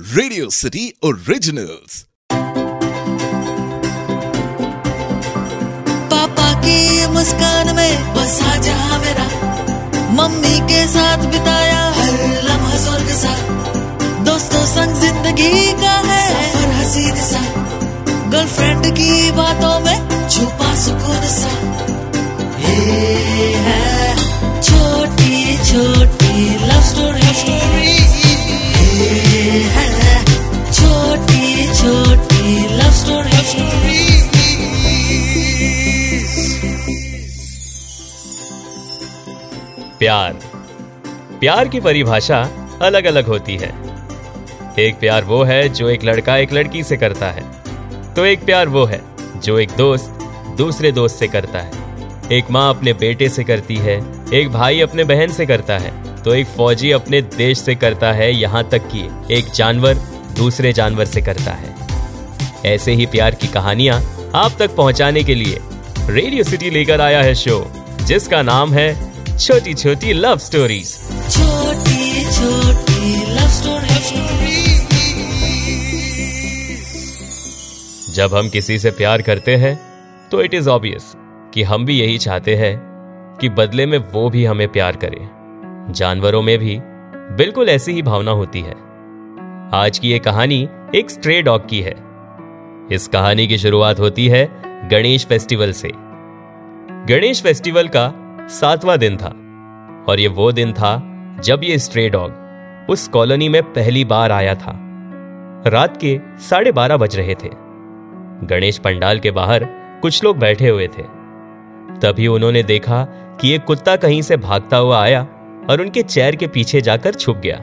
Radio city originals पापा की मुस्कान में बसा जहाँ मेरा। मम्मी के साथ बिताया हर लम्हा स्वर्ग सा। दोस्तों संग ज़िंदगी का है सफ़र हसीन सा। गर्लफ्रेंड की बातों में छुपा सुकून सा। ये है छोटी छोटी लव स्टोरी प्यार की परिभाषा अलग अलग होती है। एक प्यार वो है जो एक लड़का एक लड़की से करता है। तो एक प्यार वो है जो एक दोस्त दूसरे दोस्त से करता है। एक माँ अपने बेटे से करती है, एक भाई अपने बहन से करता है तो एक फौजी अपने देश से करता है, यहाँ तक कि एक जानवर दूसरे जानवर से करता है। ऐसे ही प्यार की कहानियाँ आप तक पहुँचाने के लिए रेडियो सिटी लेकर आया है शो, जिसका नाम है छोटी छोटी लव स्टोरीज। छोटी छोटी लव स्टोरी जब हम किसी से प्यार करते हैं तो इट इज़ ऑब्वियस कि हम भी यही चाहते हैं कि बदले में वो भी हमें प्यार करे। जानवरों में भी बिल्कुल ऐसी ही भावना होती है। आज की ये कहानी एक स्ट्रे डॉग की है। इस कहानी की शुरुआत होती है गणेश फेस्टिवल से। गणेश फेस्टिवल का सातवां दिन था और ये वो दिन था जब ये स्ट्रे डॉग उस कॉलोनी में पहली बार आया था। रात के साढ़े बारह बज रहे थे। गणेश पंडाल के बाहर कुछ लोग बैठे हुए थे। तभी उन्होंने देखा कि एक कुत्ता कहीं से भागता हुआ आया और उनके चेयर के पीछे जाकर छुप गया।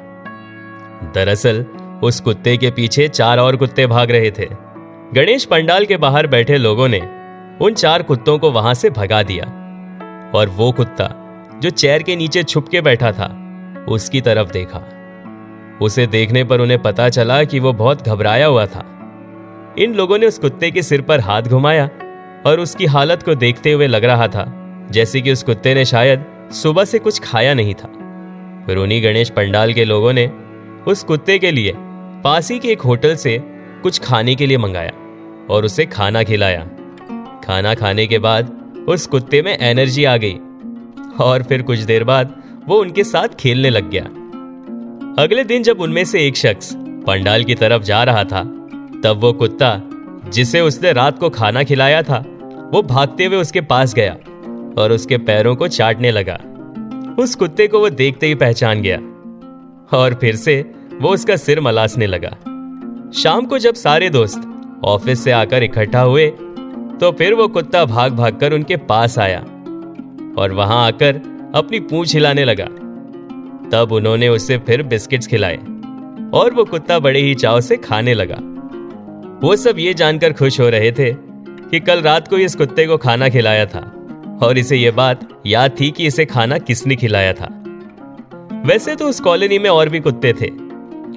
दरअसल उस कुत्ते के पीछे चार और कुत्ते भाग रहे थे। गणेश पंडाल के बाहर बैठे लोगों ने उन चार कुत्तों को वहाँ से भगा दिया और वो कुत्ता जो चेयर के नीचे छुप के बैठा था उसकी तरफ़ देखा। उसे देखने पर उन्हें पता चला कि वो बहुत घबराया हुआ था। इन लोगों ने उस कुत्ते के सिर पर हाथ घुमाया और उसकी हालत को देखते हुए लग रहा था, जैसे कि उस कुत्ते ने शायद सुबह से कुछ खाया नहीं था। उन्हीं गणेश पंडाल के लोगों ने उस कुत्ते के लिए पास के एक होटल से कुछ खाने के लिए मंगाया और उसे खाना खिलाया। खाना खाने के बाद उस कुत्ते में एनर्जी आ गई और फिर कुछ देर बाद वो उनके साथ खेलने लग गया। अगले दिन जब उनमें से एक शख्स पंडाल की तरफ़ जा रहा था, तब वो कुत्ता, जिसे उसने रात को खाना खिलाया था, वो भागते हुए उसके पास गया और उसके पैरों को चाटने लगा। उस कुत्ते को वो देखते ही पहचान गया और फिर से वो उसका सिर मलासने लगा। शाम को जब सारे दोस्त ऑफ़िस से आकर इकट्ठा हुए तो फिर वो कुत्ता भाग भाग कर उनके पास आया और वहाँ आकर अपनी पूंछ हिलाने लगा। तब उन्होंने उसे फिर बिस्किट्स खिलाए और वो कुत्ता बड़े ही चाव से खाने लगा। वो सब ये जानकर खुश हो रहे थे कि कल रात को इस कुत्ते को खाना खिलाया था और इसे ये बात याद थी कि इसे खाना किसने खिलाया था। वैसे तो उस कॉलोनी में और भी कुत्ते थे,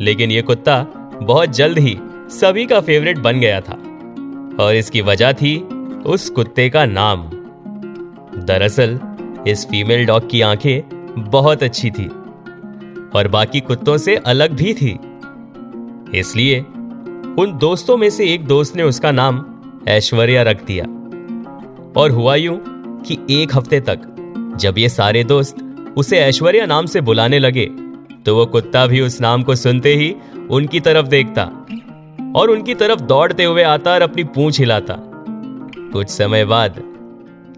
लेकिन ये कुत्ता बहुत जल्द ही सभी का फेवरेट बन गया था और इसकी वजह थी उस कुत्ते का नाम। दरअसल इस फीमेल डॉग की आँखें बहुत अच्छी थी और बाकी कुत्तों से अलग भी थी। इसलिए उन दोस्तों में से एक दोस्त ने उसका नाम ऐश्वर्या रख दिया। और हुआ यूँ कि एक हफ़्ते तक जब ये सारे दोस्त उसे ऐश्वर्या नाम से बुलाने लगे तो वो कुत्ता भी उस नाम को सुनते ही उनकी तरफ़ देखता और उनकी तरफ़ दौड़ते हुए आता और अपनी पूंछ हिलाता। कुछ समय बाद,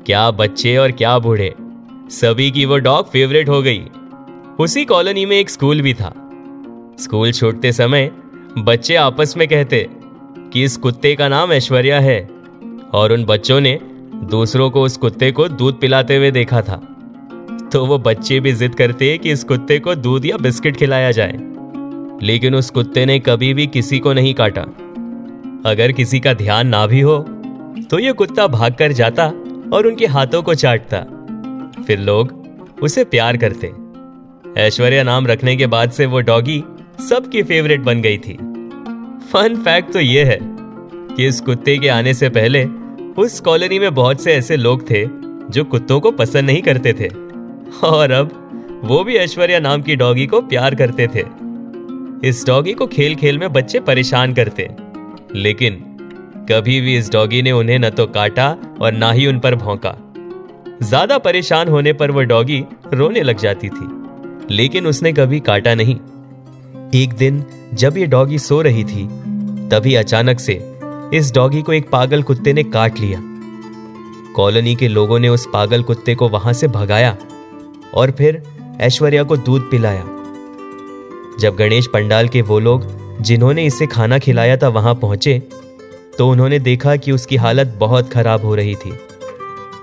क्या बच्चे और क्या बूढ़े सभी की वो डॉग फेवरेट हो गई। उसी कॉलोनी में एक स्कूल भी था। स्कूल छोड़ते समय बच्चे आपस में कहते कि इस कुत्ते का नाम ऐश्वर्या है, और उन बच्चों ने दूसरों को उस कुत्ते को दूध पिलाते हुए देखा था। तो वो बच्चे भी जिद करते कि इस कुत्ते को दूध या बिस्किट खिलाया जाए। लेकिन उस कुत्ते ने कभी भी किसी को नहीं काटा। अगर किसी का ध्यान ना भी हो तो ये कुत्ता भागकर जाता और उनके हाथों को चाटता। फिर लोग उसे प्यार करते। ऐश्वर्या नाम रखने के बाद से वो डॉगी सबकी फेवरेट बन गई थी। फन फैक्ट तो ये है कि इस कुत्ते के आने से पहले उस कॉलोनी में बहुत से ऐसे लोग थे जो कुत्तों को पसंद नहीं करते थे। और अब वो भी ऐश्वर्या नाम की डॉगी को प्यार करते थे। इस डॉगी को खेल खेल में बच्चे परेशान करते। लेकिन कभी भी इस डॉगी ने उन्हें न तो काटा और ना ही उन पर भौंका। ज़्यादा परेशान होने पर वह डॉगी रोने लग जाती थी, लेकिन उसने कभी काटा नहीं। एक दिन जब ये डॉगी सो रही थी, तभी अचानक से इस डॉगी को एक पागल कुत्ते ने काट लिया। कॉलोनी के लोगों ने उस पागल कुत्ते को वहाँ से भगाया और फिर ऐश्वर्या को दूध पिलाया। जब गणेश पंडाल के वो लोग जिन्होंने इसे खाना खिलाया था वहाँ पहुँचे तो उन्होंने देखा कि उसकी हालत बहुत खराब हो रही थी।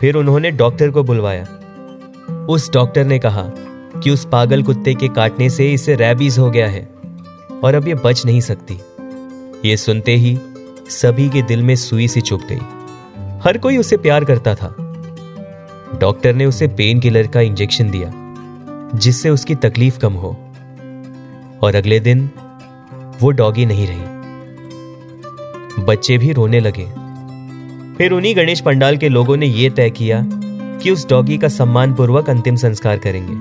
फिर उन्होंने डॉक्टर को बुलवाया। उस डॉक्टर ने कहा कि उस पागल कुत्ते के काटने से इसे रैबीज हो गया है और अब ये बच नहीं सकती। ये सुनते ही सभी के दिल में सुई सी चुप गई। हर कोई उसे प्यार करता था। डॉक्टर ने उसे पेन किलर का इंजेक्शन दिया, जिससे उसकी तकलीफ़ कम हो। और अगले दिन वो डॉगी नहीं रही। बच्चे भी रोने लगे। फिर उन्हीं गणेश पंडाल के लोगों ने यह तय किया कि उस डॉगी का सम्मान पूर्वक अंतिम संस्कार करेंगे।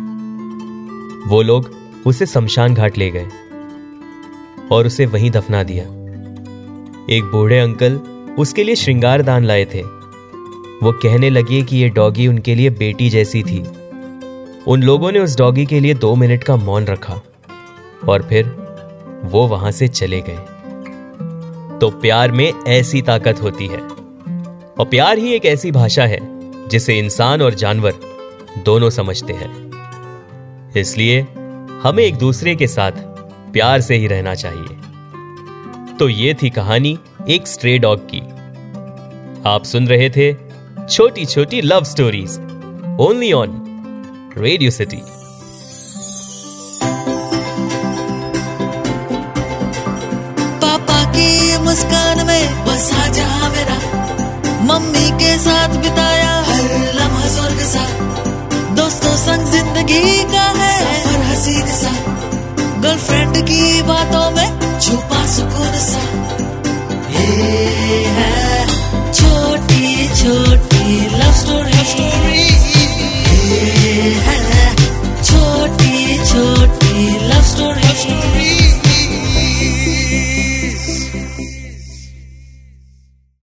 वो लोग उसे शमशान घाट ले गए और उसे वहीं दफना दिया। एक बूढ़े अंकल उसके लिए श्रृंगार दान लाए थे। वो कहने लगे कि ये डॉगी उनके लिए बेटी जैसी थी। उन लोगों ने उस डॉगी के लिए दो मिनट का मौन रखा और फिर वो वहाँ से चले गए। तो प्यार में ऐसी ताकत होती है। और प्यार ही एक ऐसी भाषा है, जिसे इंसान और जानवर दोनों समझते हैं। इसलिए हमें एक दूसरे के साथ प्यार से ही रहना चाहिए। तो ये थी कहानी एक स्ट्रे डॉग की। आप सुन रहे थे छोटी छोटी love stories, only on Radio City. साथ बिताया हर लम्हा स्वर्ग सा दोस्तों संग ज़िंदगी का है। सफ़र हँसी के साथ गर्लफ्रेंड की बातों में